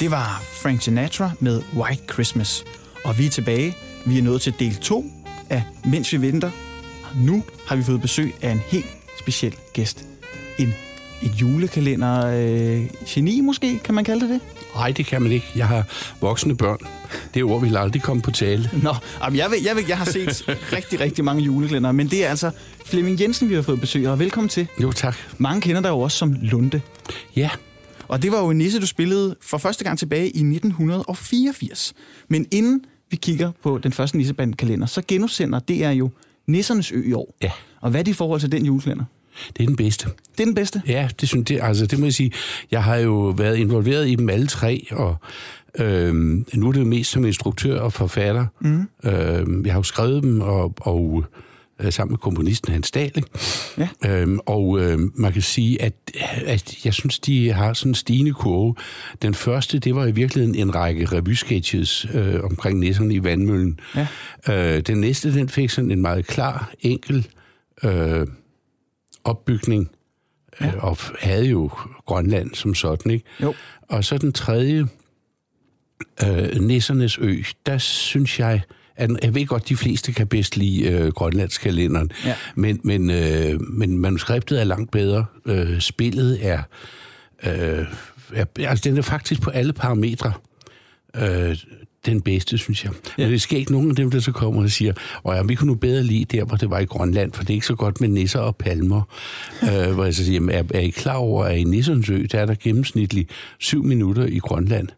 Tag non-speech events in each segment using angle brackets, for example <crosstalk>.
Det var Frank Sinatra med White Christmas. Og vi er tilbage. Vi er nået til del 2 af Mens vi venter. Nu har vi fået besøg af en helt speciel gæst. En, en julekalender øh, geni måske, kan man kalde det det? Nej, det kan man ikke. Jeg har voksne børn. Det ord vil aldrig komme på tale. Nå, jamen jeg, ved, jeg, ved, jeg har set <laughs> rigtig, rigtig mange julekalender, men det er altså Flemming Jensen, vi har fået besøg og Velkommen til. Jo, tak. Mange kender dig jo også som Lunde. Ja, Og det var jo en nisse, du spillede for første gang tilbage i 1984. Men inden vi kigger på den første nissebandkalender, så genudsender det er jo Nissernes Ø i år. Ja. Og hvad er det i forhold til den julekalender? det er den bedste. Det er den bedste. Ja, det synes det, altså det må jeg sige. Jeg har jo været involveret i dem alle tre, og øhm, nu er det jo mest som instruktør og forfatter. Mm. Øhm, jeg har jo skrevet dem, og, og øh, sammen med komponisten Hans Dahl. ikke? Ja. Øhm, og øh, man kan sige, at, at jeg synes, de har sådan en stigende kurve. Den første, det var i virkeligheden en række revysketches øh, omkring nisserne i vandmøllen. Ja. Øh, den næste, den fik sådan en meget klar, enkel øh, opbygning, ja. øh, og havde jo Grønland som sådan, ikke? Jo. Og så den tredje, øh, Nissernes Ø, der synes jeg, at jeg ved godt, de fleste kan bedst lide øh, Grønlandskalenderen, Ja. men, men, øh, men manuskriptet er langt bedre. Øh, spillet er, øh, er... Altså, den er faktisk på alle parametre øh, den bedste, synes jeg. Ja. Men det sker ikke nogen af dem, der så kommer og siger, og ja, vi kunne nu bedre lide der, hvor det var i Grønland, for det er ikke så godt med nisser og palmer. <laughs> øh, hvor jeg så siger, jamen, er, er I klar over, at i Nissens Ø, der er der gennemsnitligt syv minutter i Grønland?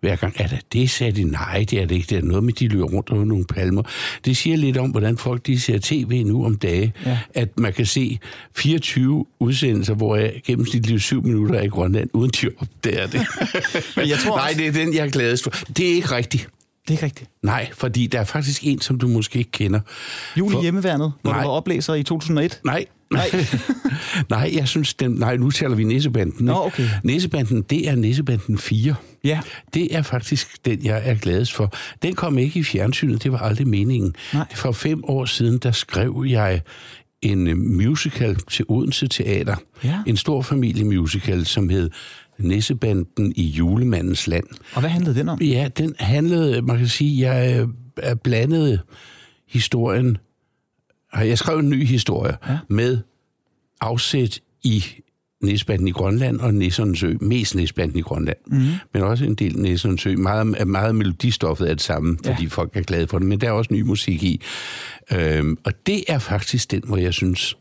Hver gang, er det det, sagde de, nej, det er det ikke, det er noget med, de løber rundt over nogle palmer. Det siger lidt om, hvordan folk de ser tv nu om dage, Ja. at man kan se 24 udsendelser, hvor jeg gennemsnitligt syv minutter er i Grønland, uden de opdager det. <laughs> Men jeg tror Nej, det er den, jeg er gladest for. Det er ikke rigtigt. Det er ikke rigtigt. Nej, fordi der er faktisk en, som du måske ikke kender. Jul i For- hjemmeværnet, hvor Nej. du var oplæser i 2001. Nej, nej. <laughs> nej, jeg synes, den, nej, nu taler vi Nissebanden. Nå, okay. Nissebanden, det er Nissebanden 4. Ja. Det er faktisk den, jeg er gladest for. Den kom ikke i fjernsynet, det var aldrig meningen. Nej. For fem år siden, der skrev jeg en øh, musical til Odense Teater. Ja. En stor familiemusical, som hed Nissebanden i julemandens land. Og hvad handlede den om? Ja, den handlede, man kan sige, jeg øh, er blandet historien. Jeg skrev en ny historie Ja. ja. med afsæt i Næsbanden i Grønland og Nissernes Ø. Mest Næsbanden i Grønland, mm. men også en del Nissernes Ø. Meget, meget melodistoffet er det samme, Ja. fordi folk er glade for det, men der er også ny musik i. Øhm, og det er faktisk den, hvor jeg synes,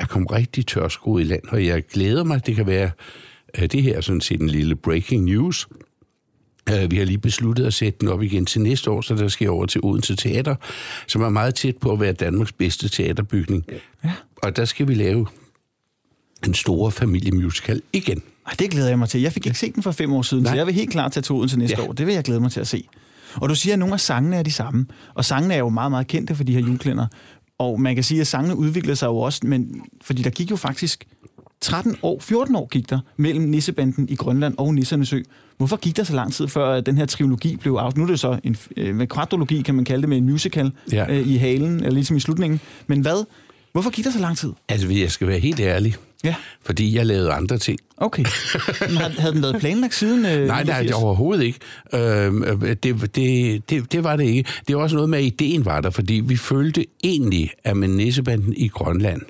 jeg kom rigtig tørskoet i land, og jeg glæder mig, det kan være, øh, det her er sådan set en lille breaking news, Vi har lige besluttet at sætte den op igen til næste år, så der skal jeg over til Odense Teater, som er meget tæt på at være Danmarks bedste teaterbygning. Ja. Og der skal vi lave en stor familiemusical igen. Ej, det glæder jeg mig til. Jeg fik ikke set den for fem år siden, Nej. så jeg vil helt klart tage til næste ja. Ja. år. Det vil jeg glæde mig til at se. Og du siger, at nogle af sangene er de samme. Og sangene er jo meget, meget kendte for de her juleklænder. Og man kan sige, at sangene udviklede sig jo også, men, fordi der gik jo faktisk 13 år, 14 år gik der mellem Nissebanden i Grønland og Nissernes Ø. Hvorfor gik der så lang tid, før at den her trilogi blev af? Nu er det så en øh, med kvadrologi, kan man kalde det, med en musical ja. Øh, i halen, eller ligesom i slutningen. Men hvad? Hvorfor gik der så lang tid? Altså, jeg skal være helt ærlig, Ja, fordi jeg lavede andre ting. okay. Men havde, den været planlagt siden øh, Nej, nej, 89? det overhovedet ikke. Øh, det, det, det, det var det ikke. Det var også noget med, at ideen var der, fordi vi følte egentlig, at med Nissebanden i Grønland, øh,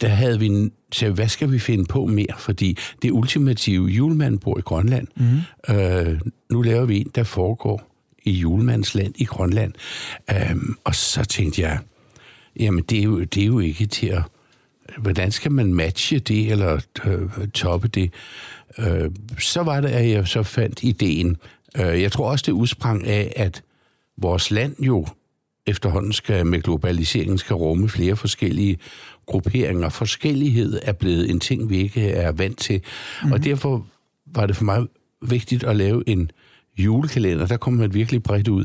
der havde vi så hvad skal vi finde på mere? Fordi det ultimative julemanden bor i Grønland. Mm. Øh, nu laver vi en, der foregår i julemandens land i Grønland. Øhm, og så tænkte jeg, jamen det er jo, det er jo ikke til at... Hvordan skal man matche det, eller øh, toppe det? Øh, så var det, at jeg så fandt ideen. Øh, jeg tror også, det udsprang af, at vores land jo efterhånden skal med globaliseringen skal rumme flere forskellige grupperinger. Forskellighed er blevet en ting, vi ikke er vant til. Mm-hmm. Og derfor var det for mig vigtigt at lave en julekalender. Der kommer man virkelig bredt ud.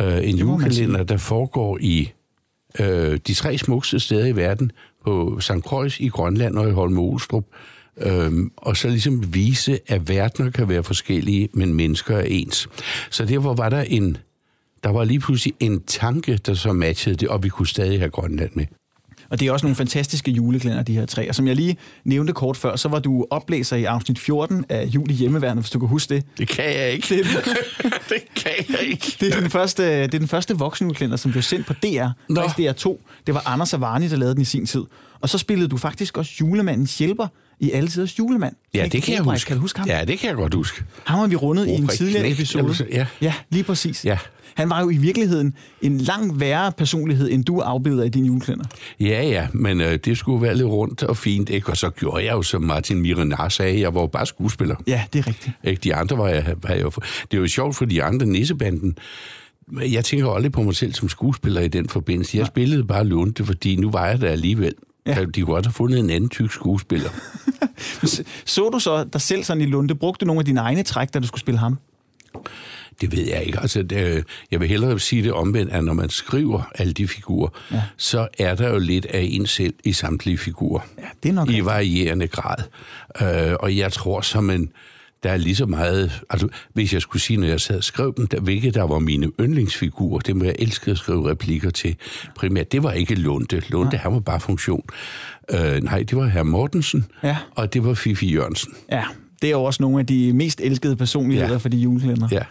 Øh, en julekalender, der foregår i øh, de tre smukkeste steder i verden, på St. Croix i Grønland og i Holme Olstrup, øhm, og så ligesom vise, at verdener kan være forskellige, men mennesker er ens. Så derfor var der en, der var lige pludselig en tanke, der så matchede det, og vi kunne stadig have Grønland med. Og det er også nogle fantastiske juleklæder, de her tre. Og som jeg lige nævnte kort før, så var du oplæser i afsnit 14 af Jul i hjemmeværnet, hvis du kan huske det. Det kan jeg ikke. Det, <laughs> det kan jeg ikke. det er den første, det er den første voksenjuleklæder, som blev sendt på DR. Nå. Faktisk DR2. Det var Anders Avarni, der lavede den i sin tid. Og så spillede du faktisk også julemandens hjælper i alle tiders julemand. Ja, det kan jeg huske. Kan du huske ham? Ja, det kan jeg godt huske. Ham har vi rundet i en tidligere episode. ja. ja, lige præcis. Ja. Han var jo i virkeligheden en langt værre personlighed, end du afbilder i din juleklæder. Ja, ja, men øh, det skulle være lidt rundt og fint, ikke? Og så gjorde jeg jo, som Martin Miranar sagde, jeg var jo bare skuespiller. Ja, det er rigtigt. Ikke? De andre var jeg, var jeg jo... Det er jo sjovt, for de andre nissebanden, jeg tænker aldrig på mig selv som skuespiller i den forbindelse. Jeg spillede bare Lunde, fordi nu var jeg der alligevel. Ja. De kunne godt have fundet en anden tyk skuespiller. S- <laughs> Så du så dig selv sådan i Lunde? Brugte du nogle af dine egne træk, da du skulle spille ham? Det ved jeg ikke. Altså, det, jeg vil hellere sige det omvendt, at når man skriver alle de figurer, ja. så er der jo lidt af en selv i samtlige figurer. Ja, det er nok I rigtigt. varierende grad. Øh, og jeg tror som en, der er lige så meget... Altså, hvis jeg skulle sige, når jeg sad og skrev dem, der, hvilke der var mine yndlingsfigurer, dem jeg elskede at skrive replikker til primært, det var ikke Lunde. Lunde, han var bare funktion. Øh, nej, det var herr Mortensen, Ja. og det var Fifi Jørgensen. Ja, det er jo også nogle af de mest elskede personligheder Ja. for de juleklæder. Ja.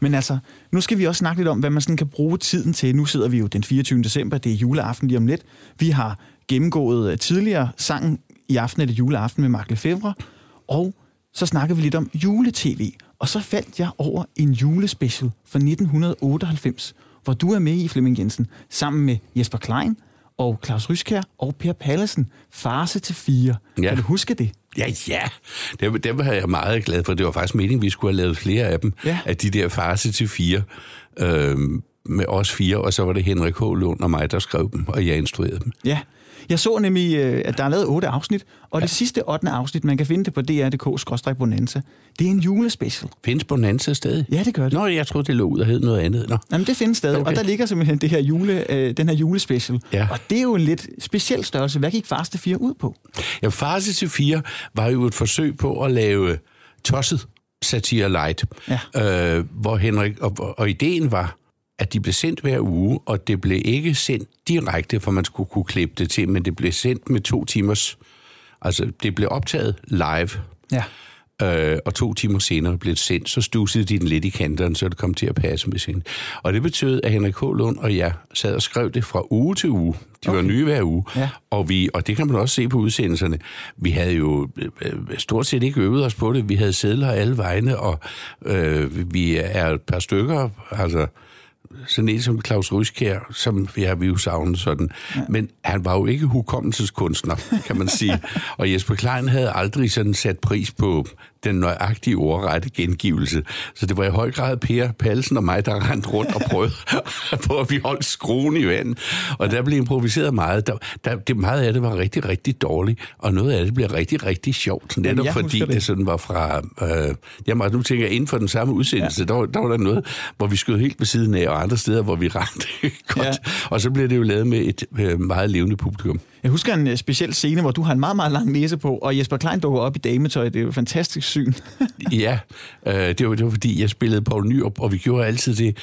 Men altså, nu skal vi også snakke lidt om, hvad man sådan kan bruge tiden til. Nu sidder vi jo den 24. december, det er juleaften lige om lidt. Vi har gennemgået øh, tidligere sangen i aften eller juleaften med Mark Lefebvre, og så snakker vi lidt om juletv. Og så faldt jeg over en julespecial fra 1998, hvor du er med i Flemming Jensen, sammen med Jesper Klein og Claus Ryskær og Per Pallesen. Farse til fire. Ja. Kan du huske det? Ja, ja. Dem, dem var jeg meget glad for. Det var faktisk meningen, vi skulle have lavet flere af dem. Ja. Af de der farse til fire. Øhm, med os fire, og så var det Henrik H. Lund og mig, der skrev dem, og jeg instruerede dem. Ja. Jeg så nemlig, øh, at der er lavet otte afsnit, og ja. det sidste ottende afsnit, man kan finde det på dr.dk-bonanza, det er en julespecial. Findes Bonanza stadig? Ja, det gør det. Nå, jeg troede, det lå ud og hed noget andet. Nå. Jamen, det findes stadig, okay. Og der ligger simpelthen det her jule, øh, den her julespecial. Ja. Og det er jo en lidt speciel størrelse. Hvad gik Fars til 4 ud på? Ja, Farse til fire var jo et forsøg på at lave tosset satire light, Ja. øh, hvor Henrik, og, og ideen var, at de blev sendt hver uge, og det blev ikke sendt direkte, for man skulle kunne klippe det til, men det blev sendt med to timers, altså det blev optaget live, Ja. øh, og to timer senere blev det sendt, så stussede de den lidt i kanteren, så det kom til at passe med sin. Og det betød, at Henrik H. Lund og jeg sad og skrev det fra uge til uge. De okay. var nye hver uge. Ja. Og, vi, og det kan man også se på udsendelserne. Vi havde jo øh, øh, stort set ikke øvet os på det. Vi havde sædler alle vegne, og øh, vi er et par stykker, altså sådan en som Claus Ryskær, som vi har vi jo savnet sådan. Ja. Men han var jo ikke hukommelseskunstner, kan man sige. <laughs> og Jesper Klein havde aldrig sådan sat pris på den nøjagtige ordrette gengivelse. Så det var i høj grad Per Pallesen og mig, der rendte rundt og prøvede <laughs> på, at vi holdt skruen i vandet. Og der blev improviseret meget. Der, der, det, meget af det var rigtig, rigtig dårligt, og noget af det blev rigtig, rigtig sjovt. Netop jeg fordi det. det. sådan var fra... Øh, jamen, nu tænker jeg, inden for den samme udsendelse, ja. der, var, der var der noget, hvor vi skød helt ved siden af, og andre steder, hvor vi rendte <laughs> godt. Ja. Og så blev det jo lavet med et øh, meget levende publikum. Jeg husker en øh, speciel scene, hvor du har en meget, meget lang næse på, og Jesper Klein dukker op i dametøj. Det er jo et fantastisk syn. <laughs> ja, øh, det, var, det var fordi, jeg spillede Paul Nyrup, og vi gjorde altid det...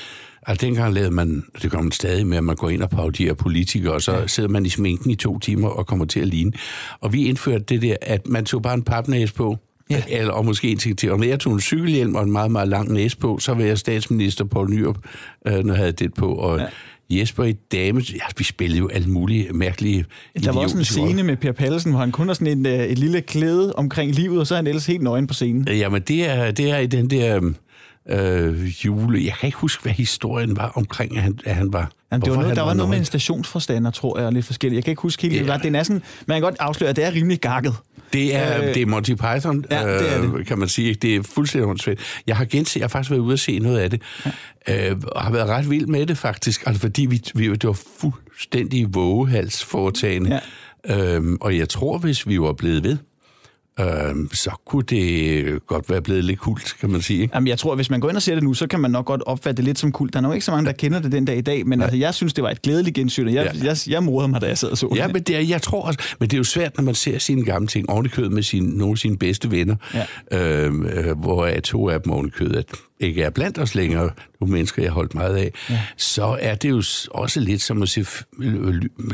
Altså, dengang lavede man, det gør man stadig med, at man går ind og parodierer politikere, og så ja. sidder man i sminken i to timer og kommer til at ligne. Og vi indførte det der, at man tog bare en papnæse på, Ja. eller, og måske en ting til. Og når jeg tog en cykelhjelm og en meget, meget lang næse på, så var jeg statsminister Poul Nyrup, øh, når jeg havde det på. Og ja. Jesper i dame, ja, vi spillede jo alle mulige mærkelige Der var også en scene med Per Pallesen, hvor han kun har sådan en, øh, et lille klæde omkring livet, og så er han ellers helt nøgen på scenen. Jamen, det er, det er i den der øh, jule... Jeg kan ikke huske, hvad historien var omkring, at han, at han var... Jamen, det var noget, der var noget med en stationsforstander, tror jeg, og lidt forskelligt. Jeg kan ikke huske helt, yeah. Ja. det var. Er sådan, man kan godt afsløre, at det er rimelig gakket. Det er, Øh, øh, det er Monty Python, ja, det er øh, kan man sige. Det er fuldstændig åndssvagt. Jeg har genset, jeg har faktisk været ude og se noget af det, ja. øh, og har været ret vild med det faktisk, altså fordi vi, vi, det var fuldstændig vågehalsforetagende. Ja. Øhm, og jeg tror, hvis vi var blevet ved, øhm, så kunne det godt være blevet lidt kult, kan man sige. Ikke? Jamen, jeg tror, at hvis man går ind og ser det nu, så kan man nok godt opfatte det lidt som kult. Der er nok ikke så mange, der kender det den dag i dag, men altså, jeg synes, det var et glædeligt gensyn, og jeg, Ja. jeg, jeg morede mig, da jeg sad og så Ja, det. men det er, jeg tror også, men det er jo svært, når man ser sine gamle ting oven i med sine, nogle af sine bedste venner, Ja. øhm, øh, hvor er to af dem oven i at ikke er blandt os længere, nogle mennesker, jeg holdt meget af, ja. så er det jo også lidt som at se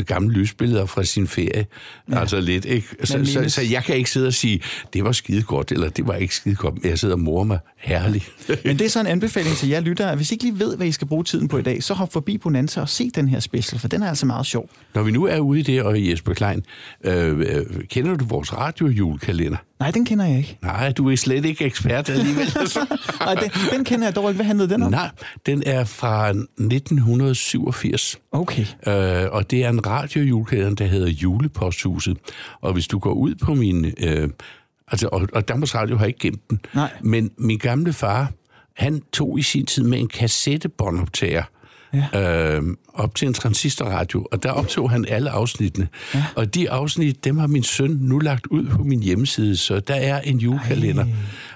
gamle lysbilleder fra sin ferie. Ja. Altså lidt, ikke? Så, så, så jeg kan ikke sidde og sige, det var skide godt, eller det var ikke skide godt. Jeg sidder og morer mig herligt. <laughs> Men det er så en anbefaling til jer lyttere, at hvis I ikke lige ved, hvad I skal bruge tiden på i dag, så hop forbi Bonanza og se den her special, for den er altså meget sjov. Når vi nu er ude i det, og Jesper Klein, øh, øh, kender du vores radiojulkalender? Nej, den kender jeg ikke. Nej, du er slet ikke ekspert alligevel. <laughs> Nej, den, den kender jeg dog ikke. Hvad handlede den om? Nej, den er fra 1987. Okay. Øh, og det er en radiojulkalender, der hedder Juleposthuset. Og hvis du går ud på min... Øh, altså, og, og Danmarks Radio har ikke gemt den. Nej. Men min gamle far, han tog i sin tid med en kassettebåndoptager ja. øh, op til en transistorradio, og der optog han alle afsnittene. Ja. Og de afsnit, dem har min søn nu lagt ud på min hjemmeside, så der er en julekalender, Ej.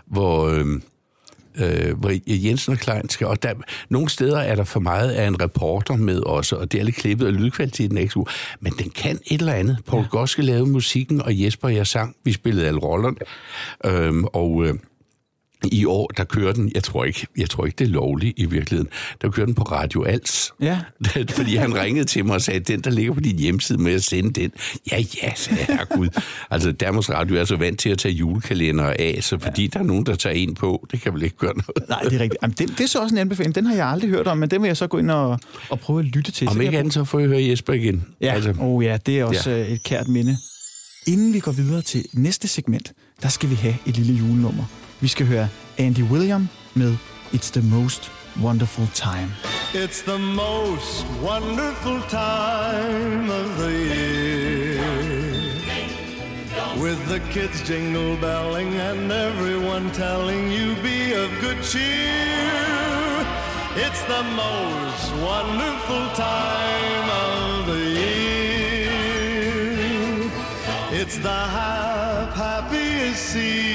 hvor... Øh, øh, hvor Jensen og Klein skal... Og der, nogle steder er der for meget af en reporter med også, og det er lidt klippet, og lydkvaliteten er ikke så Men den kan et eller andet. Paul ja. Goske lavede musikken, og Jesper og jeg sang. Vi spillede alle rollerne. Øhm, og... Øh, i år, der kører den, jeg tror ikke, jeg tror ikke det er lovligt i virkeligheden, der kører den på Radio Als. Ja. <laughs> Fordi han ringede til mig og sagde, den der ligger på din hjemmeside med at sende den. Ja, ja, sagde jeg, Gud. altså, Danmarks Radio er så vant til at tage julekalender af, så fordi ja. der er nogen, der tager en på, det kan vel ikke gøre noget. Nej, det er rigtigt. Jamen, det, det, er så også en anbefaling. Den har jeg aldrig hørt om, men den vil jeg så gå ind og, og prøve at lytte til. Om ikke andet, så får jeg høre Jesper igen. Ja, altså. oh, ja det er også ja. et kært minde. Inden vi går videre til næste segment, der skal vi have et lille julenummer. Vi skal høre Andy William med It's the Most Wonderful Time. It's the most wonderful time of the year. With the kids jingle belling and everyone telling you be of good cheer. It's the most wonderful time of the year. It's the happiest season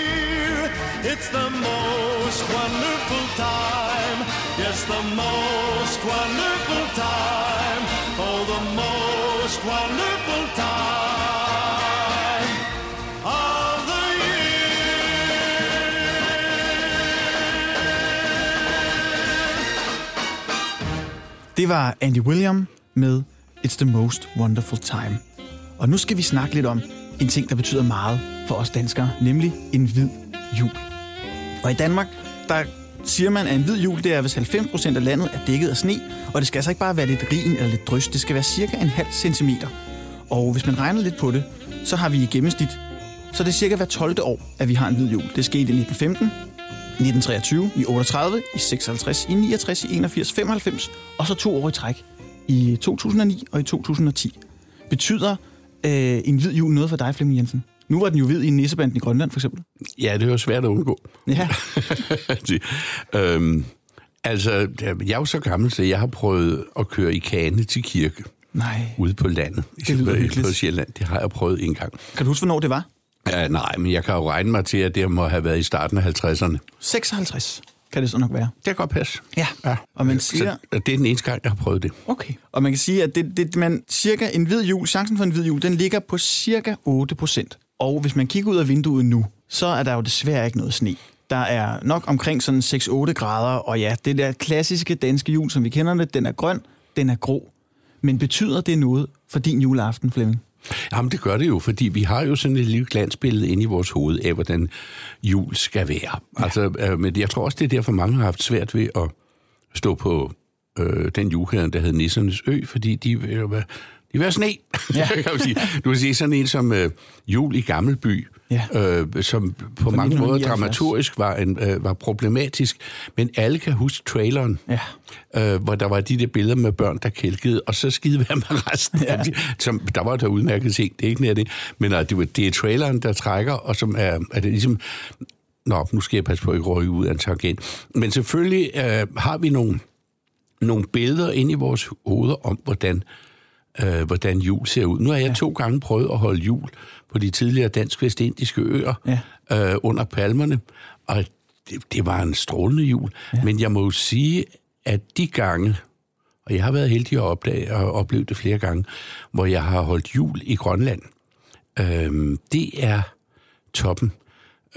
It's the most wonderful time Yes, the most wonderful time. Oh, the most wonderful time of the year. Det var Andy William med It's the Most Wonderful Time. Og nu skal vi snakke lidt om en ting, der betyder meget for os danskere, nemlig en hvid jul. Og i Danmark, der siger man, at en hvid jul, det er, hvis 90% af landet er dækket af sne, og det skal altså ikke bare være lidt rin eller lidt drys, det skal være cirka en halv centimeter. Og hvis man regner lidt på det, så har vi i gennemsnit, så det er cirka hver 12. år, at vi har en hvid jul. Det skete i 1915, 1923, i 38, i 56, i 69, i 81, 95, og så to år i træk, i 2009 og i 2010. Betyder øh, en hvid jul noget for dig, Flemming Jensen? Nu var den jo hvid i nissebanden i Grønland, for eksempel. Ja, det var svært at undgå. Ja. <laughs> øhm, altså, jeg er jo så gammel, så jeg har prøvet at køre i kane til kirke. Nej. ude på landet. Det lyder hyggeligt. på Sjælland. Det har jeg prøvet en gang. Kan du huske, hvornår det var? Ja, nej, men jeg kan jo regne mig til, at det må have været i starten af 50'erne. 56 kan det så nok være. Det kan godt passe. Ja. ja. Og man siger... Så det er den eneste gang, jeg har prøvet det. Okay. Og man kan sige, at det, det, man, cirka en hvid jul, chancen for en hvid jul, den ligger på cirka 8 procent. Og hvis man kigger ud af vinduet nu, så er der jo desværre ikke noget sne. Der er nok omkring sådan 6-8 grader, og ja, det der klassiske danske jul, som vi kender det, den er grøn, den er grå. Men betyder det noget for din juleaften, Flemming? Jamen, det gør det jo, fordi vi har jo sådan et lille glansbillede inde i vores hoved af, hvordan jul skal være. Ja. Altså, øh, men jeg tror også, det er derfor, mange har haft svært ved at stå på øh, den juleklæder, der hed Nissernes Ø, fordi de vil jo være, de vil være sne, ja. <laughs> kan man sige. Du kan sige sådan en som øh, Jul i Gammelby, Ja. øh, som på mange måder 1979. dramaturgisk var, en, øh, var problematisk, men alle kan huske traileren, Ja. øh, hvor der var de der billeder med børn, der kælkede, og så skide være med resten. Ja. Ja. Som, der var der udmærket ting, det er ikke nær det, men øh, det, var, det er traileren, der trækker, og som er, er det ligesom... Nå, nu skal jeg passe på at ikke røge ud af en tangent. Men selvfølgelig øh, har vi nogle, nogle billeder ind i vores hoveder om, hvordan, øh, hvordan jul ser ud. Nu har jeg ja. to gange prøvet at holde jul på de tidligere dansk-vestindiske øer Ja. øh, under palmerne, og det, det var en strålende jul. Ja. Men jeg må jo sige, at de gange, og jeg har været heldig at opdage og opleve det flere gange, hvor jeg har holdt jul i Grønland, øh, det er toppen.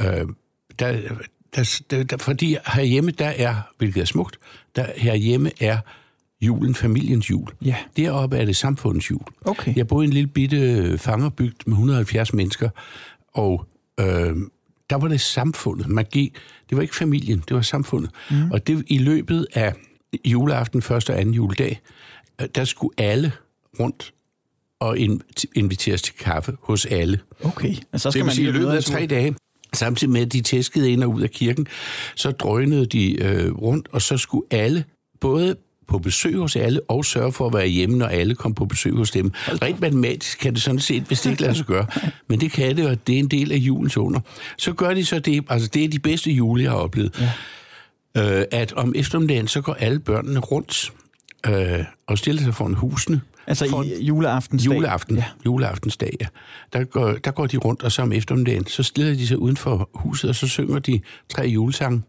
Øh, der, der, der, der, fordi herhjemme, der er, hvilket er smukt, der herhjemme er julen familiens jul. Ja. Deroppe er det samfundets jul. Okay. Jeg boede i en lille bitte fangerbygd med 170 mennesker, og øh, der var det samfundet. Man gik, det var ikke familien, det var samfundet. Mm. Og det i løbet af juleaften, første og anden juledag, øh, der skulle alle rundt og in- inviteres til kaffe hos alle. Okay. Og så skal Det man sige, i løbet af tre dage, samtidig med, at de tæskede ind og ud af kirken, så drønede de øh, rundt, og så skulle alle, både på besøg hos alle, og sørge for at være hjemme, når alle kom på besøg hos dem. Rent matematisk kan det sådan set, hvis det ikke lader sig gøre. <laughs> Men det kan det, og det er en del af julens under. Så gør de så det, altså det er de bedste jule, jeg har oplevet. Ja. Øh, at om eftermiddagen, så går alle børnene rundt øh, og stiller sig foran husene. Altså For- i juleaftens Juleaften, ja. juleaftensdag, ja. Der går, der går de rundt, og så om eftermiddagen, så stiller de sig uden for huset, og så synger de tre julesange.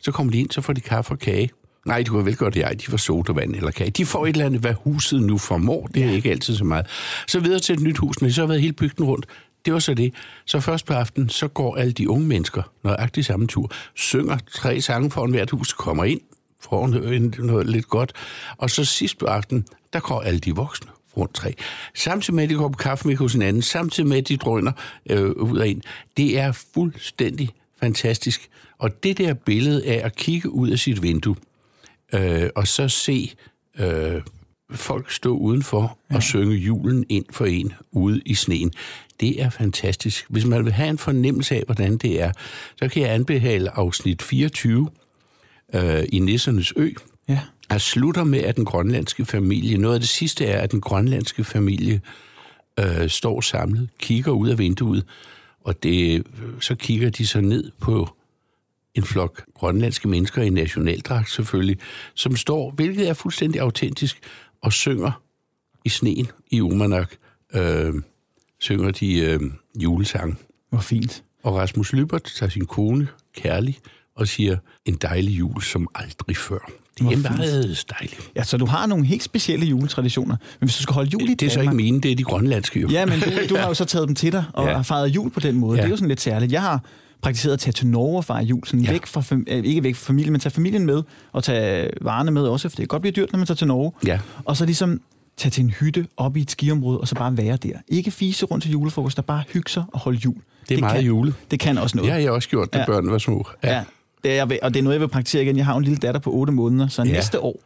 Så kommer de ind, så får de kaffe og kage. Nej, du kan vel godt, jeg, de får sodavand eller kage. De får et eller andet, hvad huset nu formår. Det er ikke altid så meget. Så videre til et nyt hus, men så har været hele bygden rundt. Det var så det. Så først på aftenen, så går alle de unge mennesker, nøjagtigt samme tur, synger tre sange foran hvert hus, kommer ind, får noget, noget lidt godt. Og så sidst på aftenen, der går alle de voksne rundt tre. Samtidig med, at de går på kaffe med hos hinanden, samtidig med, at de drøner øh, ud af en. Det er fuldstændig fantastisk. Og det der billede af at kigge ud af sit vindue, øh, og så se øh, folk stå udenfor ja. og synge julen ind for en ude i sneen. Det er fantastisk. Hvis man vil have en fornemmelse af, hvordan det er, så kan jeg anbefale afsnit 24 øh, i Nissernes Ø, Ja. jeg slutter med, at den grønlandske familie, noget af det sidste er, at den grønlandske familie øh, står samlet, kigger ud af vinduet, og det, så kigger de så ned på en flok grønlandske mennesker i nationaldragt selvfølgelig, som står, hvilket er fuldstændig autentisk, og synger i sneen i Umanak, øh, synger de øh, julesang. Hvor fint. Og Rasmus Lybert tager sin kone, Kærlig, og siger, en dejlig jul som aldrig før. Det er meget dejligt. Ja, så du har nogle helt specielle juletraditioner. Men hvis du skal holde jul i Det er så ikke mine, det er de grønlandske jo. Ja, men du, du har jo <laughs> så taget dem til dig og ja. Har fejret jul på den måde. Ja. Det er jo sådan lidt særligt. Jeg har praktiseret at tage til Norge og fejre jul, sådan ja. Ja. væk fra, øh, ikke væk fra familien, men tage familien med, og tage varerne med også, for det kan godt blive dyrt, når man tager til Norge. Ja. Og så ligesom tage til en hytte op i et skiområde, og så bare være der. Ikke fise rundt til julefrokost, der bare hygge sig og holde jul. Det er meget kan, jule. Det kan også noget. Det har jeg også gjort, da Ja. ja. børnene var små. Ja. ja. Det er, jeg og det er noget, jeg vil praktisere igen. Jeg har en lille datter på 8 måneder, så ja. Ja. næste år,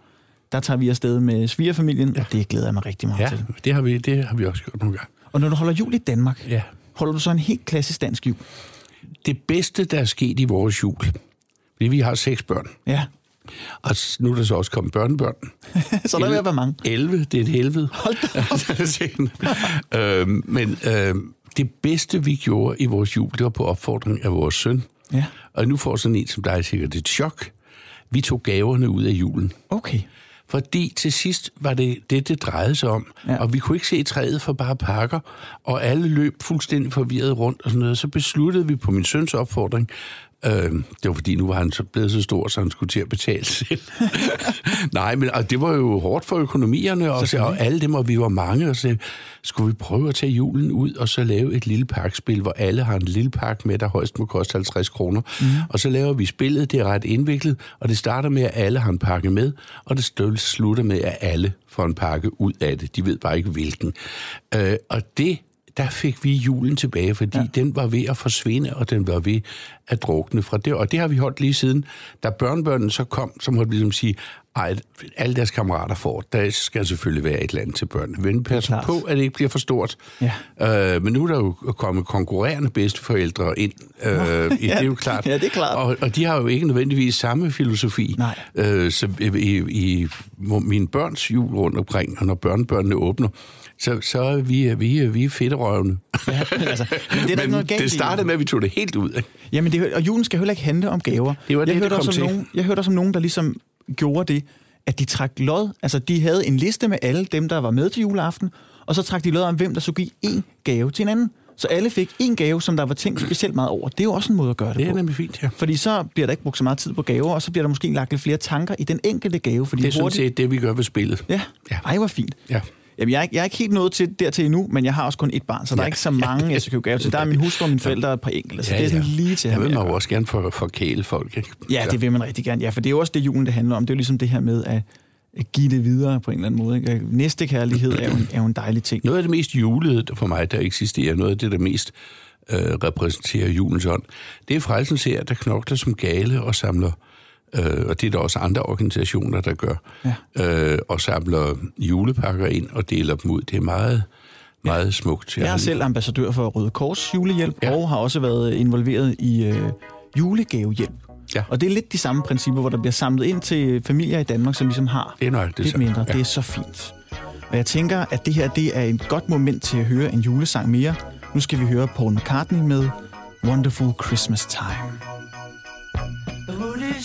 der tager vi afsted med svigerfamilien, ja. Ja. og det glæder jeg mig rigtig meget ja, til. det har, vi, det har vi også gjort nogle gange. Og når du holder jul i Danmark, Ja. holder du så en helt klassisk dansk jul? Det bedste, der er sket i vores jul, fordi vi har seks børn, Ja. og nu er der så også kommet børnebørn. <laughs> så der er at være mange. 11, det er et helvede. Hold da op. <laughs> øhm, men øhm, det bedste, vi gjorde i vores jul, det var på opfordring af vores søn. Ja. Og nu får sådan en som dig sikkert et chok. Vi tog gaverne ud af julen. Okay. Fordi til sidst var det det, det drejede sig om. Ja. Og vi kunne ikke se træet for bare pakker, og alle løb fuldstændig forvirret rundt og sådan noget. Så besluttede vi på min søns opfordring, øh, det var fordi, nu var han så blevet så stor, så han skulle til at betale selv. <laughs> Nej, men og det var jo hårdt for økonomierne, og, så, og alle dem, og vi var mange, og så skulle vi prøve at tage julen ud, og så lave et lille pakspil, hvor alle har en lille pakke med, der højst må koste 50 kroner. Mm. Og så laver vi spillet, det er ret indviklet, og det starter med, at alle har en pakke med, og det slutter med, at alle får en pakke ud af det. De ved bare ikke, hvilken. Øh, og det der fik vi julen tilbage, fordi ja. den var ved at forsvinde, og den var ved at drukne fra det. Og det har vi holdt lige siden. Da børnebørnene så kom, så måtte vi ligesom sige, ej, alle deres kammerater får, der skal selvfølgelig være et eller andet til børnene. Men pas på, at det ikke bliver for stort. Ja. Øh, men nu er der jo kommet konkurrerende bedsteforældre ind. Øh, i, det er jo klart. Ja, det er klart. Og, og de har jo ikke nødvendigvis samme filosofi. Nej. Øh, så i, i, i mine børns jul rundt omkring, og når børnebørnene åbner, så, så er vi, vi, vi er fedterøvende. Ja, men altså, men det er ikke noget galt det startede med, at vi tog det helt ud. Jamen, det, og julen skal heller ikke handle om gaver. Det var det, jeg det hørte kom også om til. nogen, Jeg hørte også om nogen, der ligesom gjorde det, at de trak lod. Altså, de havde en liste med alle dem, der var med til juleaften, og så trak de lod om, hvem der skulle give én gave til en anden. Så alle fik én gave, som der var tænkt specielt meget over. Det er jo også en måde at gøre det, Det er på. nemlig fint, ja. Fordi så bliver der ikke brugt så meget tid på gaver, og så bliver der måske lagt lidt flere tanker i den enkelte gave. Fordi Det er sådan hurtigt- set det, vi gør ved spillet. Ja, Ja. ej, hvor fint. Ja. Jamen, jeg er, ikke, jeg er ikke helt nået til, dertil endnu, men jeg har også kun et barn, så der er Ja. ikke så mange, jeg skal købe gave til. Der er min hustru og mine forældre et par enkelte, så det er sådan lige til at Jeg vil man jo også gerne for, forkæle folk. Ikke? Ja, det vil man rigtig gerne. Ja, for det er jo også det, julen det handler om. Det er jo ligesom det her med at at give det videre på en eller anden måde. Ikke? Næste kærlighed er jo, en, er jo en dejlig ting. Noget af det mest julede for mig, der eksisterer, noget af det, der mest øh, repræsenterer julens ånd, det er frelsens her, der knokler som gale og samler, øh, og det er der også andre organisationer, der gør, Ja. øh, og samler julepakker ind og deler dem ud. Det er meget, meget smukt. Jeg er selv ambassadør for Røde Kors julehjælp, ja. Og har også været involveret i øh, julegavehjælp. Ja. Og det er lidt de samme principper, hvor der bliver samlet ind til familier i Danmark, som ligesom har Det er nøjagtigt lidt så. mindre. Ja. Det er så fint. Og jeg tænker, at det her det er et godt moment til at høre en julesang mere. Nu skal vi høre Paul McCartney med Wonderful Christmas Time.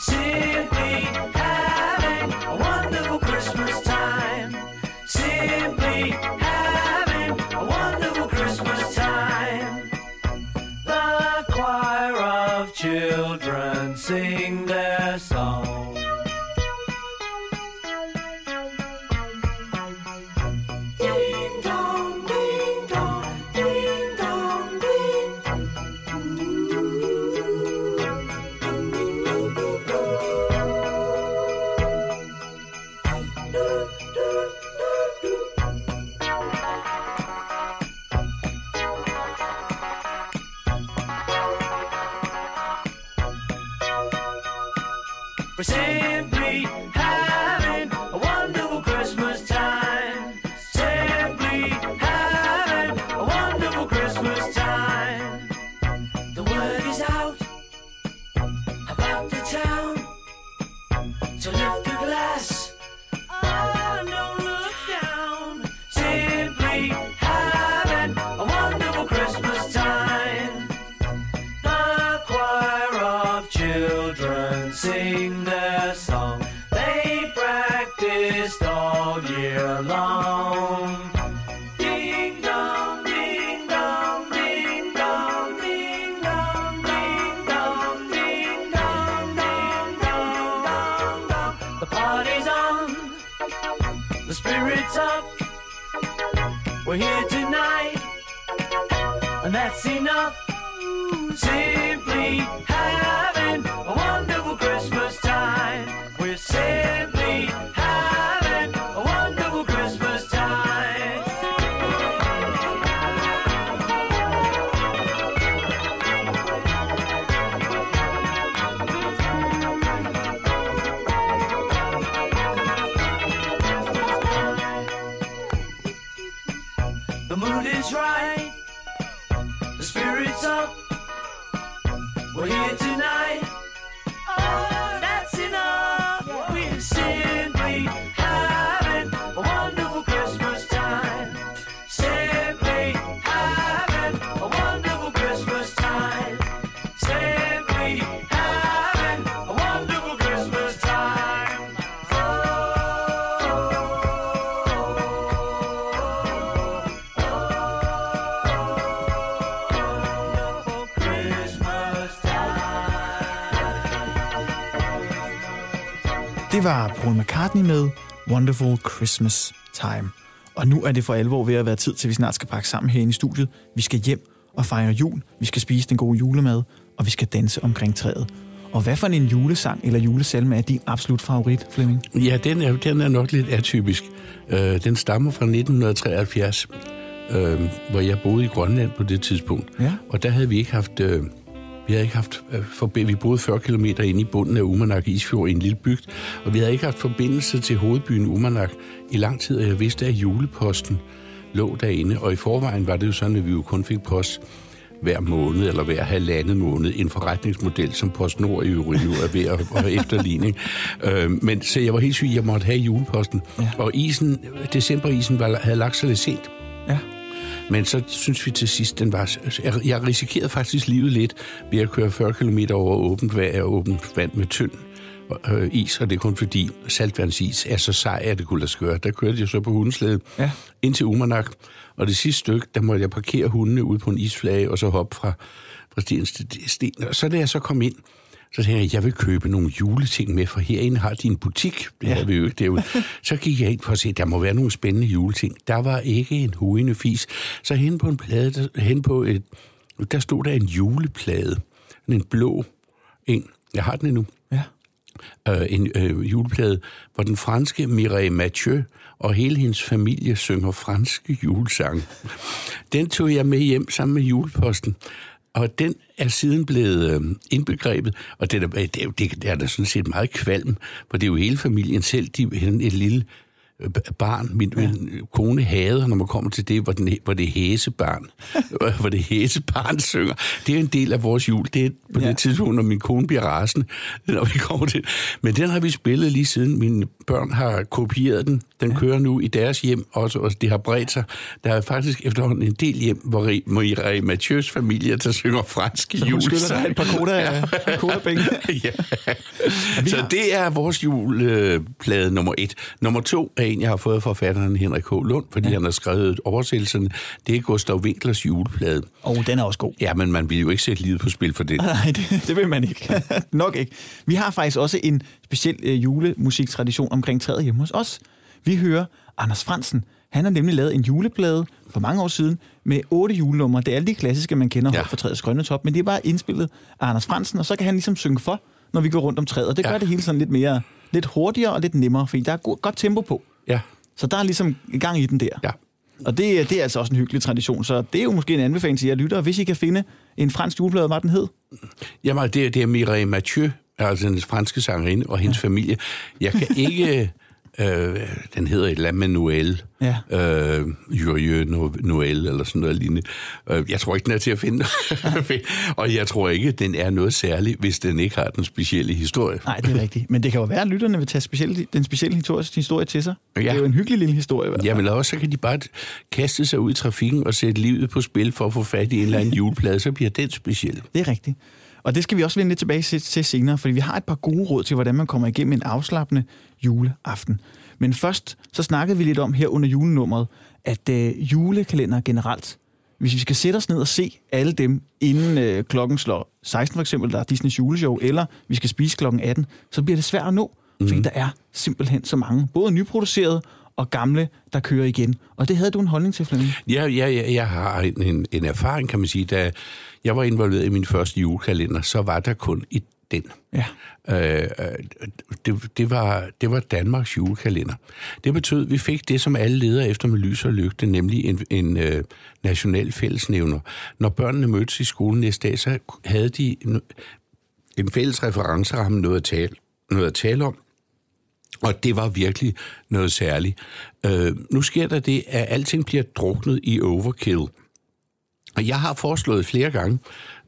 Simply having a wonderful Christmas time. Simply having a wonderful Christmas time. The choir of children sing spirit's up. We're here tonight, and that's enough. Simply having var Paul McCartney med Wonderful Christmas Time. Og nu er det for alvor ved at være tid til, vi snart skal pakke sammen herinde i studiet. Vi skal hjem og fejre jul. Vi skal spise den gode julemad, og vi skal danse omkring træet. Og hvad for en julesang eller julesalme er din absolut favorit, Flemming? Ja, den er, den er nok lidt atypisk. Øh, den stammer fra 1973, øh, hvor jeg boede i Grønland på det tidspunkt. Ja. Og der havde vi ikke haft... Øh, vi havde ikke haft øh, forbi- vi boede 40 km inde i bunden af Umanak Isfjord i en lille bygd, og vi havde ikke haft forbindelse til hovedbyen Umanak i lang tid, og jeg vidste, at juleposten lå derinde, og i forvejen var det jo sådan, at vi jo kun fik post hver måned eller hver halvandet måned. En forretningsmodel, som PostNord i øvrigt jo er ved at, <laughs> at efterligne. Øh, men så jeg var helt syg, jeg måtte have juleposten. Ja. Og isen, decemberisen var, havde lagt sig lidt sent. Ja. Men så synes vi til sidst, den var... Jeg, risikerede faktisk livet lidt ved at køre 40 km over åbent vand og åbent vand med tynd øh, is, og det er kun fordi saltvandsis er så sej, at det kunne lade sig gøre. Der kørte jeg så på hundeslæde Ja. ind til Umanak, og det sidste stykke, der måtte jeg parkere hundene ude på en isflage, og så hoppe fra, fra sten til sten. Og så da jeg så kom ind, så tænkte jeg, jeg vil købe nogle juleting med, for herinde har de en butik. Det Ja. vi jo ikke derude. Så gik jeg ind for at se, der må være nogle spændende juleting. Der var ikke en huende fis. Så hen på en plade, der, hen på et, der stod der en juleplade. En blå en. Jeg har den endnu Ja. øh, en øh, juleplade, hvor den franske Mireille Mathieu og hele hendes familie synger franske julesange. Den tog jeg med hjem sammen med juleposten, og den er siden blevet øh, indbegrebet, og det er, det, er, det er da sådan set meget kvalm, for det er jo hele familien selv, de en, et lille barn. Min, ja. min kone hader, når man kommer til det, hvor, den, hvor det hæsebarn. <laughs> hvor det hæsebarn synger. Det er en del af vores jul. Det er på Ja. det tidspunkt, når min kone bliver rasende, <laughs> når vi kommer til. Men den har vi spillet lige siden. Mine børn har kopieret den. Den ja. kører nu i deres hjem også, og det har bredt sig. Der er faktisk efterhånden en del hjem, hvor Ri- Marie Mathieu's familie, der synger franske Så hun skylder dig et par koda, <laughs> ja. kodapenge. ja. Så det er vores juleplade nummer et. Nummer to er en, jeg har fået fra forfatteren Henrik H. Lund, fordi ja. han har skrevet oversættelserne. Det er Gustav Winklers juleplade. Og oh, den er også god. Ja, men man vil jo ikke sætte livet på spil for det. <laughs> Nej, det, det vil man ikke. <laughs> Nok ikke. Vi har faktisk også en speciel øh, julemusiktradition omkring træet hjemme hos os. Vi hører Anders Fransen. Han har nemlig lavet en juleplade for mange år siden med otte julenumre. Det er alle de klassiske, man kender Ja. ja. for træets grønne top, men det er bare indspillet af Anders Fransen, og så kan han ligesom synge for, når vi går rundt om træet. Og det Ja. gør det hele sådan lidt mere, lidt hurtigere og lidt nemmere, fordi der er god, godt tempo på. Ja, Så der er ligesom gang i den der. ja. Og det, er- det er altså også en hyggelig tradition, så det er jo måske en anbefaling til jer lyttere, hvis I kan finde en fransk juleplade, hvad den hed. Jamen, det, er- det er Mireille Mathieu, altså den franske sangerinde og hendes ja. familie. Jeg kan ikke... <laughs> Øh, den hedder et med Noël. Ja. Øh, No- Noël, eller sådan noget lignende. Øh, jeg tror ikke, den er til at finde. <laughs> og jeg tror ikke, den er noget særligt, hvis den ikke har den specielle historie. Nej, det er rigtigt. Men det kan jo være, at lytterne vil tage specielle, den specielle historie, historie til sig. Ja. Det er jo en hyggelig lille historie. fald. Jamen også, så kan de bare kaste sig ud i trafikken og sætte livet på spil for at få fat i en eller anden <laughs> juleplade, så bliver den speciel. Det er rigtigt. Og det skal vi også vende lidt tilbage til, senere, fordi vi har et par gode råd til, hvordan man kommer igennem en afslappende juleaften. Men først, så snakkede vi lidt om her under julenummeret, at øh, julekalender generelt, hvis vi skal sætte os ned og se alle dem, inden øh, klokken slår 16 for eksempel, der er Disneys juleshow, eller vi skal spise klokken 18, så bliver det svært at nå, mm. fordi der er simpelthen så mange, både nyproducerede og gamle, der kører igen. Og det havde du en holdning til, Flemming. Ja, ja, ja, jeg har en, en, en erfaring, kan man sige. Da jeg var involveret i min første julekalender, så var der kun i den. Ja. Øh, øh, det, det, var, det var Danmarks julekalender. Det betød, at vi fik det, som alle leder efter med lys og lygte, nemlig en, en øh, national fællesnævner. Når børnene mødtes i skolen næste dag, så havde de en, en fælles referenceramme, noget at tale, noget at tale om, og det var virkelig noget særligt. Øh, nu sker der det, at alting bliver druknet i overkill. Og jeg har foreslået flere gange,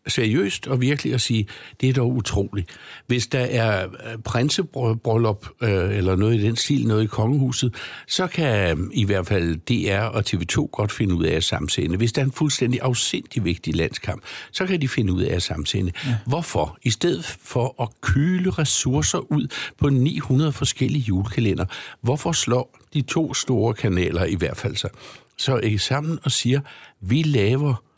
seriøst og virkelig at sige, det er dog utroligt. Hvis der er øh, prinsebryllup øh, eller noget i den stil, noget i kongehuset, så kan øh, i hvert fald DR og TV2 godt finde ud af at samsende. Hvis der er en fuldstændig afsindig vigtig landskamp, så kan de finde ud af at samsende. Ja. Hvorfor? I stedet for at kyle ressourcer ud på 900 forskellige julekalender, hvorfor slår de to store kanaler i hvert fald så, så ikke sammen og siger, vi laver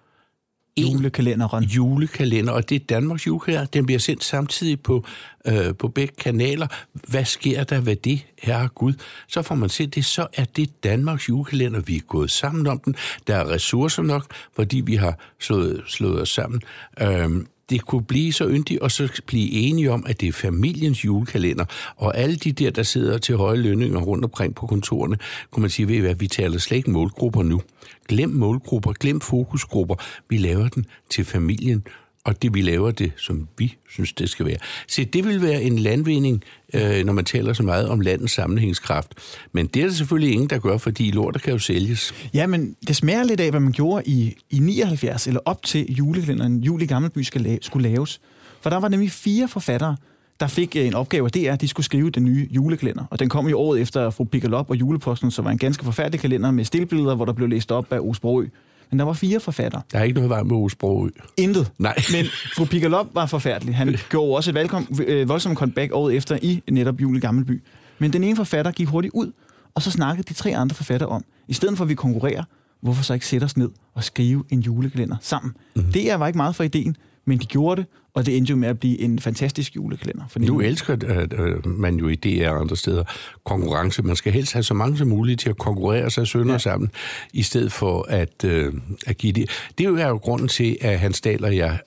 Julekalenderen. julekalender, og det er Danmarks julekalender. Den bliver sendt samtidig på, øh, på begge kanaler. Hvad sker der ved det, herre Gud? Så får man set det, så er det Danmarks julekalender. Vi er gået sammen om den. Der er ressourcer nok, fordi vi har slået, slået os sammen. Øhm, det kunne blive så yndigt, og så blive enige om, at det er familiens julekalender. Og alle de der, der sidder til høje lønninger rundt omkring på kontorerne, kunne man sige, ved I hvad, vi taler slet ikke målgrupper nu. Glem målgrupper, glem fokusgrupper. Vi laver den til familien, og det vi laver det, som vi synes, det skal være. Se, det vil være en landvinding, øh, når man taler så meget om landets sammenhængskraft. Men det er der selvfølgelig ingen, der gør, fordi lortet kan jo sælges. Ja, men det smager lidt af, hvad man gjorde i, i 79, eller op til julekalenderen Jul i Gammelby skal la- skulle laves. For der var nemlig fire forfattere, der fik øh, en opgave, og det er, at de skulle skrive den nye julekalender. Og den kom jo året efter fru Pikkelop og Juleposten, som var en ganske forfærdelig kalender med stillbilleder, hvor der blev læst op af Osbroø. Men der var fire forfattere. Der er ikke noget vej med Osbro. Intet. Nej. Men fru Pikkelop var forfærdelig. Han <laughs> gjorde også et valgkom, øh, voldsomt comeback året efter i netop Jul i Gammelby. Men den ene forfatter gik hurtigt ud, og så snakkede de tre andre forfattere om, i stedet for at vi konkurrerer, hvorfor så ikke sætte os ned og skrive en julekalender sammen. Mm. Det var ikke meget for ideen, men de gjorde det, og det endte jo med at blive en fantastisk julekalender. Fordi Nu elsker øh, man jo i DR og andre steder konkurrence. Man skal helst have så mange som muligt til at konkurrere sig sønder ja. Sammen, i stedet for at, øh, at give det. Det er jo grunden til, at Hans Dahl og jeg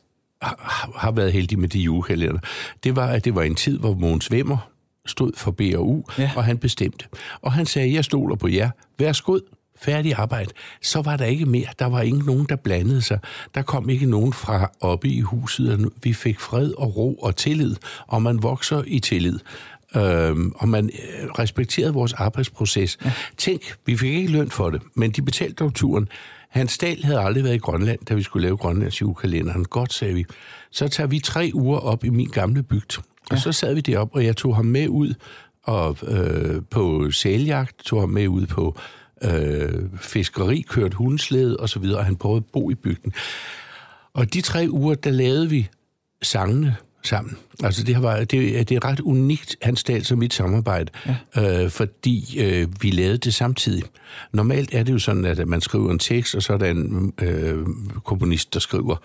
har, været heldige med de julekalender. Det var, at det var en tid, hvor Mogens Vemmer stod for BRU. Ja. og han bestemte. Og han sagde, jeg stoler på jer. Værsgod, færdig arbejde. Så var der ikke mere. Der var ikke nogen, der blandede sig. Der kom ikke nogen fra oppe i huset. og Vi fik fred og ro og tillid, og man vokser i tillid. Øhm, og man øh, respekterede vores arbejdsproces. Ja. Tænk, vi fik ikke løn for det, men de betalte dog turen. Hans Dahl havde aldrig været i Grønland, da vi skulle lave Grønlands julekalenderen. Godt, sagde vi. Så tager vi tre uger op i min gamle bygd. Og så sad vi derop, og jeg tog ham med ud og, øh, på sæljagt, tog ham med ud på øh, fiskeri, kørt hundeslæde og så videre, og han prøvede at bo i bygden. Og de tre uger, der lavede vi sangene sammen. Altså det, var, det, er- det er ret unikt, hans Dahl som mit samarbejde, ja. øh, fordi øh, vi lavede det samtidig. Normalt er det jo sådan, at man skriver en tekst, og så er der en øh, komponist, der skriver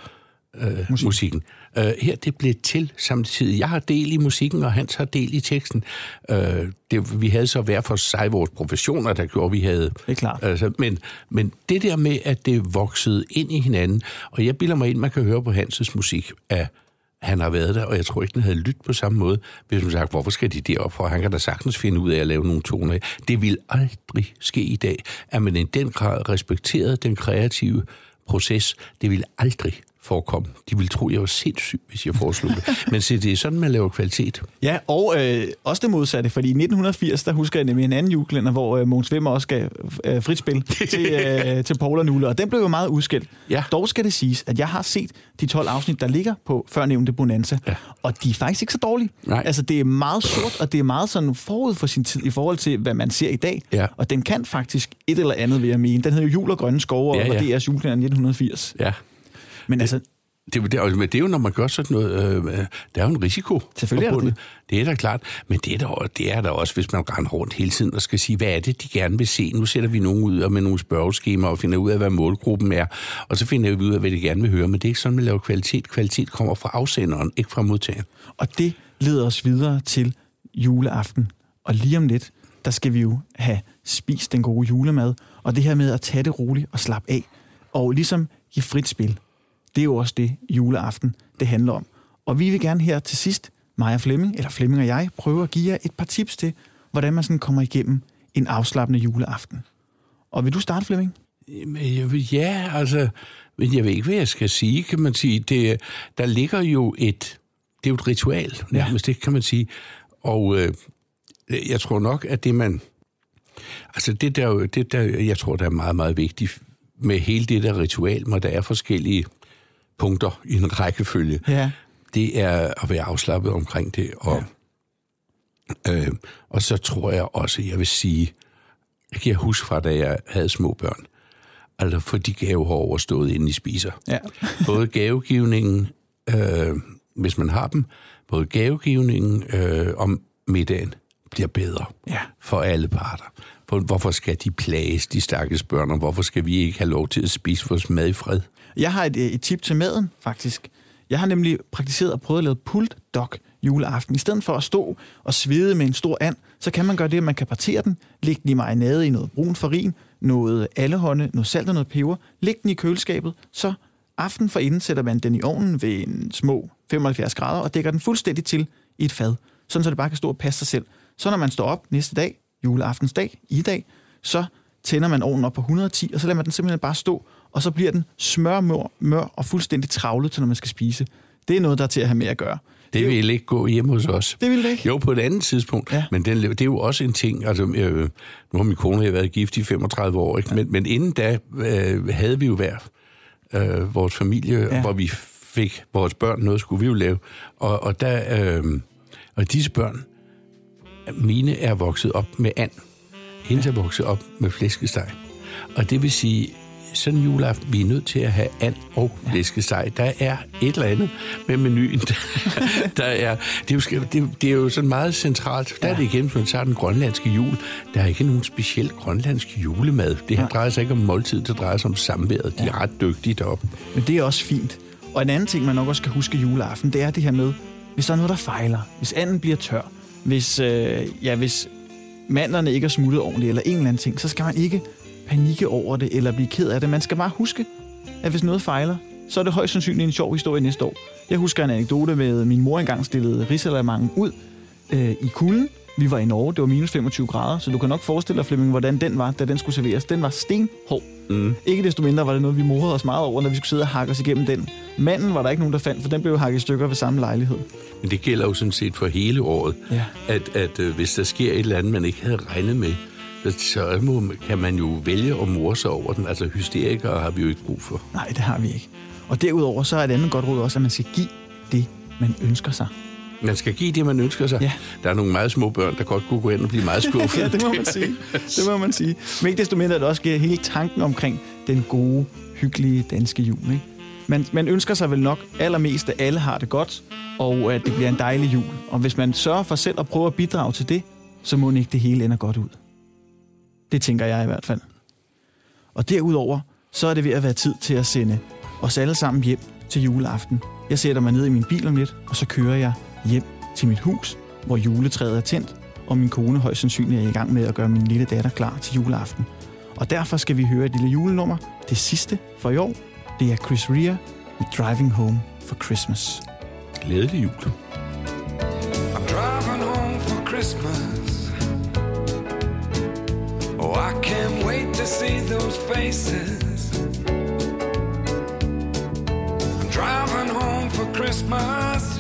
øh, Musik. musikken. Øh, her det blev til samtidig. Jeg har del i musikken, og Hans har del i teksten. Øh, det, vi havde så hver for sig vores professioner, der gjorde, vi havde... Det er klart. Altså, men, men det der med, at det voksede ind i hinanden, og jeg bilder mig ind, man kan høre på Hanses musik, at han har været der, og jeg tror ikke, den havde lyttet på samme måde, hvis man sagt, hvorfor skal de derop for? Han kan da sagtens finde ud af at lave nogle toner. Det vil aldrig ske i dag, at man i den grad respekterede den kreative proces. Det vil aldrig forekomme. De ville tro, jeg var sindssyg, hvis jeg foreslog det. <laughs> Men se, det er sådan, man laver kvalitet. Ja, og øh, også det modsatte, fordi i 1980, der husker jeg nemlig en anden julekalender, hvor øh, Mogens Vimmer også gav øh, frit spil <laughs> til, øh, til Paul og Nulle, og den blev jo meget udskilt. Ja. Dog skal det siges, at jeg har set de 12 afsnit, der ligger på førnævnte Bonanza, Ja. og de er faktisk ikke så dårlige. Nej. Altså, det er meget sort, og det er meget sådan forud for sin tid i forhold til, hvad man ser i dag. Ja. Og den kan faktisk et eller andet, vil jeg mene. Den hedder jo Jul og Grønne Skove, Ja, og ja. det er DR's julekalender 1980. Ja. Men altså, Det, det, det, men det er jo, når man gør sådan noget, øh, der er jo en risiko. Selvfølgelig er forbundet. det. er da klart, men det er der, det er der også, hvis man render rundt hele tiden og skal sige, hvad er det, de gerne vil se? Nu sætter vi nogen ud og med nogle spørgeskemaer og finder ud af, hvad målgruppen er, og så finder vi ud af, hvad de gerne vil høre, men det er ikke sådan, man laver kvalitet. Kvalitet kommer fra afsenderen, ikke fra modtageren. Og det leder os videre til juleaften. Og lige om lidt, der skal vi jo have spist den gode julemad. Og det her med at tage det roligt og slappe af. Og ligesom give frit spil. Det er jo også det juleaften, det handler om. Og vi vil gerne her til sidst, Maja Flemming, eller Flemming og jeg, prøve at give jer et par tips til, hvordan man sådan kommer igennem en afslappende juleaften. Og vil du starte, Flemming? Jamen, jeg vil- Ja, altså, men jeg ved ikke, hvad jeg skal sige, kan man sige. Det, der ligger jo et, det er jo et ritual, nærmest, det kan man sige. Og øh, jeg tror nok, at det man, altså det der, det der, jeg tror, der er meget, meget vigtigt med hele det der ritual, hvor der er forskellige punkter i en rækkefølge, Ja. det er at være afslappet omkring det. Og, ja. øh, og så tror jeg også, jeg vil sige, jeg kan huske fra, da jeg havde små børn, altså for de gaver har overstået, inden de spiser. Ja. <laughs> Både gavegivningen, øh, hvis man har dem, både gavegivningen øh, om middagen bliver bedre Ja. for alle parter. For hvorfor skal de plages, de stakkels børn, og hvorfor skal vi ikke have lov til at spise vores mad i fred? Jeg har et, øh, et tip til maden, faktisk. Jeg har nemlig praktiseret og prøvet at lave pulled dog juleaften. I stedet for at stå og svede med en stor and, så kan man gøre det, at man kan partere den, lægge den i marinade i noget brun farin, noget allehånde, noget salt og noget peber, læg den i køleskabet, så aften for inden sætter man den i ovnen ved en små 75 grader og dækker den fuldstændig til i et fad, sådan så det bare kan stå og passe sig selv. Så når man står op næste dag, juleaftensdag, i dag, så tænder man ovnen op på 110, og så lader man den simpelthen bare stå, og så bliver den smørmør mør og fuldstændig travlet til, når man skal spise. Det er noget, der er til at have med at gøre. Det vil ikke gå hjemme hos os. Det vil det ikke. Jo, på et andet tidspunkt. Ja. Ja. Men den, det er jo også en ting, altså øh, nu har min kone jeg været gift i 35 år, ikke? Men, men inden da øh, havde vi jo hver øh, vores familie, Ja. ja. hvor vi fik vores børn noget, skulle vi jo lave. Og, og, der, øh, og disse børn, mine er vokset op med and. Hendes er vokset op med flæskesteg. Og det vil sige, sådan en juleaften, vi er nødt til at have and og flæskesteg. Der er et eller andet med menuen. Der, er, det, er jo, det, er- det er jo sådan meget centralt. Der er det igen, hvis man tager den grønlandske jul. Der er ikke nogen speciel grønlandsk julemad. Det her drejer sig ikke om måltid, det drejer sig om samværet. De er ret dygtige deroppe. Men det er også fint. Og en anden ting, man nok også skal huske juleaften, det er det her med, hvis der er noget, der fejler, hvis anden bliver tør, hvis, øh, ja, hvis mandlerne ikke er smuttet ordentligt, eller en eller anden ting, så skal man ikke panikke over det, eller blive ked af det. Man skal bare huske, at hvis noget fejler, så er det højst sandsynligt en sjov historie næste år. Jeg husker en anekdote med, min mor engang stillede risalamangen ud øh, i kulden. Vi var i Norge, det var minus 25 grader, så du kan nok forestille dig, Flemming, hvordan den var, da den skulle serveres. Den var stenhård. Mm. Ikke desto mindre var det noget, vi morede os meget over, når vi skulle sidde og hakke os igennem den. Manden var der ikke nogen, der fandt, for den blev hakket i stykker ved samme lejlighed. Men det gælder jo sådan set for hele året, Ja. at, at øh, hvis der sker et eller andet, man ikke havde regnet med, så- må, kan man jo vælge at more sig over den. Altså hysterikere har vi jo ikke brug for. Nej, det har vi ikke. Og derudover så er et andet godt råd også, at man skal give det, man ønsker sig. Man skal give det, man ønsker sig. Ja. Der er nogle meget små børn, der godt kunne gå hen og blive meget skuffet. <laughs> ja, det må man sige. Det må man sige. Men ikke desto mindre, at det også giver hele tanken omkring den gode, hyggelige danske jul. Ikke? Man, man ønsker sig vel nok allermest, at alle har det godt, og at det bliver en dejlig jul. Og hvis man sørger for selv at prøve at bidrage til det, så må ikke det hele ender godt ud. Det tænker jeg i hvert fald. Og derudover, så er det ved at være tid til at sende os alle sammen hjem til juleaften. Jeg sætter mig ned i min bil om lidt, og så kører jeg hjem til mit hus, hvor juletræet er tændt, og min kone højst sandsynligt er i gang med at gøre min lille datter klar til juleaften. Og derfor skal vi høre et lille julenummer, det sidste for i år. Det er Chris Rea med Driving Home for Christmas. Glædelig jul. I'm driving home for Christmas. I can't wait to see those faces. I'm driving home for Christmas,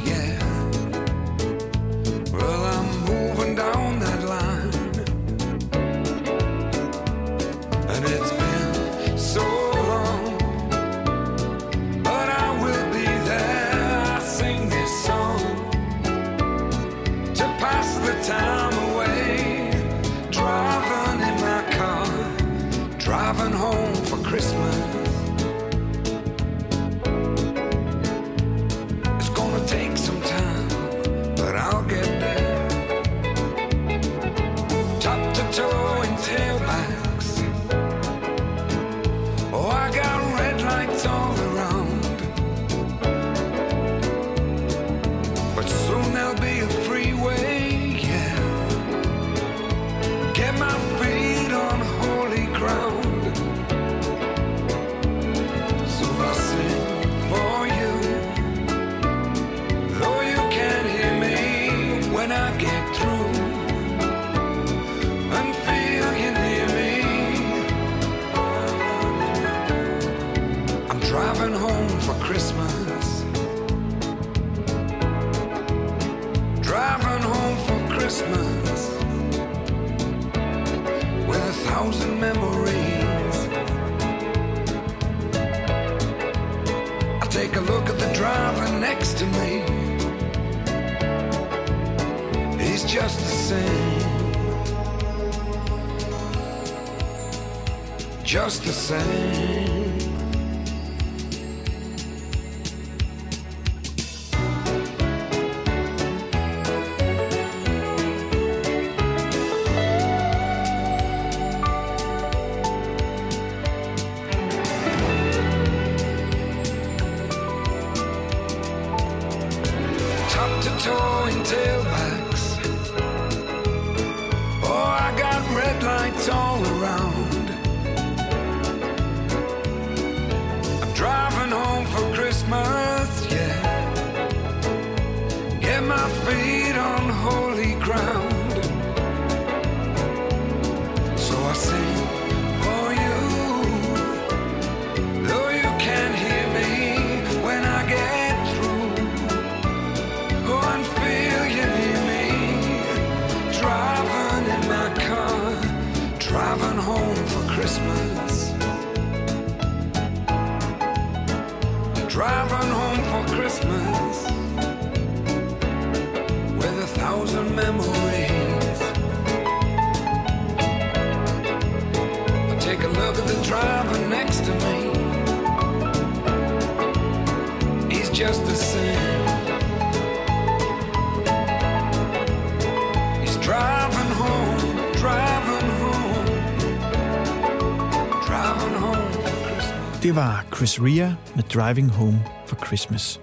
Det var Chris Rea med Driving Home for Christmas.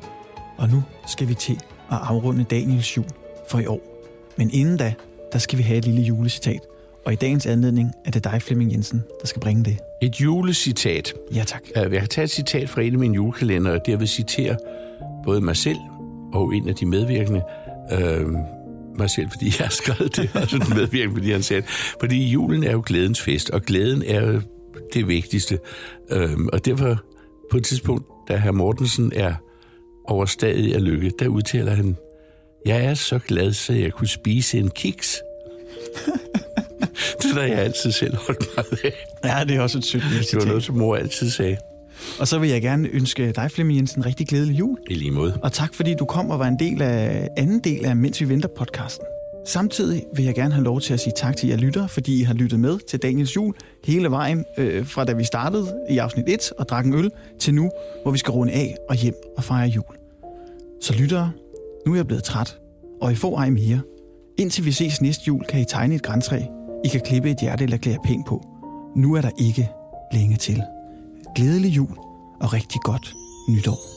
Og nu skal vi til at afrunde Daniels jul for i år. Men inden da, der skal vi have et lille julecitat. Og i dagens anledning er det dig, Flemming Jensen, der skal bringe det. Et julecitat. Ja tak. Jeg kan tage et citat fra en af mine julekalender, og der vil citere både mig selv og en af de medvirkende. Øh, mig selv, fordi jeg har skrevet det, og sådan medvirkende, fordi han sagde det. Fordi julen er jo glædens fest, og glæden er det vigtigste. Øh, og derfor på et tidspunkt, da herr Mortensen er overstadig af lykke, der udtaler han, jeg er så glad, så jeg kunne spise en kiks. <laughs> det har jeg altid selv holdt meget af. Ja, det er også et sødt Det var noget, som mor altid sagde. Og så vil jeg gerne ønske dig, Flemming Jensen, rigtig glædelig jul. I lige måde. Og tak fordi du kom og var en del af anden del af Mens vi venter podcasten. Samtidig vil jeg gerne have lov til at sige tak til jer lyttere, fordi I har lyttet med til Daniels jul hele vejen øh, fra da vi startede i afsnit 1 og drak en øl til nu, hvor vi skal runde af og hjem og fejre jul. Så lyttere, nu er jeg blevet træt, og I får ej mere. Indtil vi ses næste jul, kan I tegne et græntræ. I kan klippe et hjerte eller klæde pænt på. Nu er der ikke længe til. Glædelig jul og rigtig godt nytår.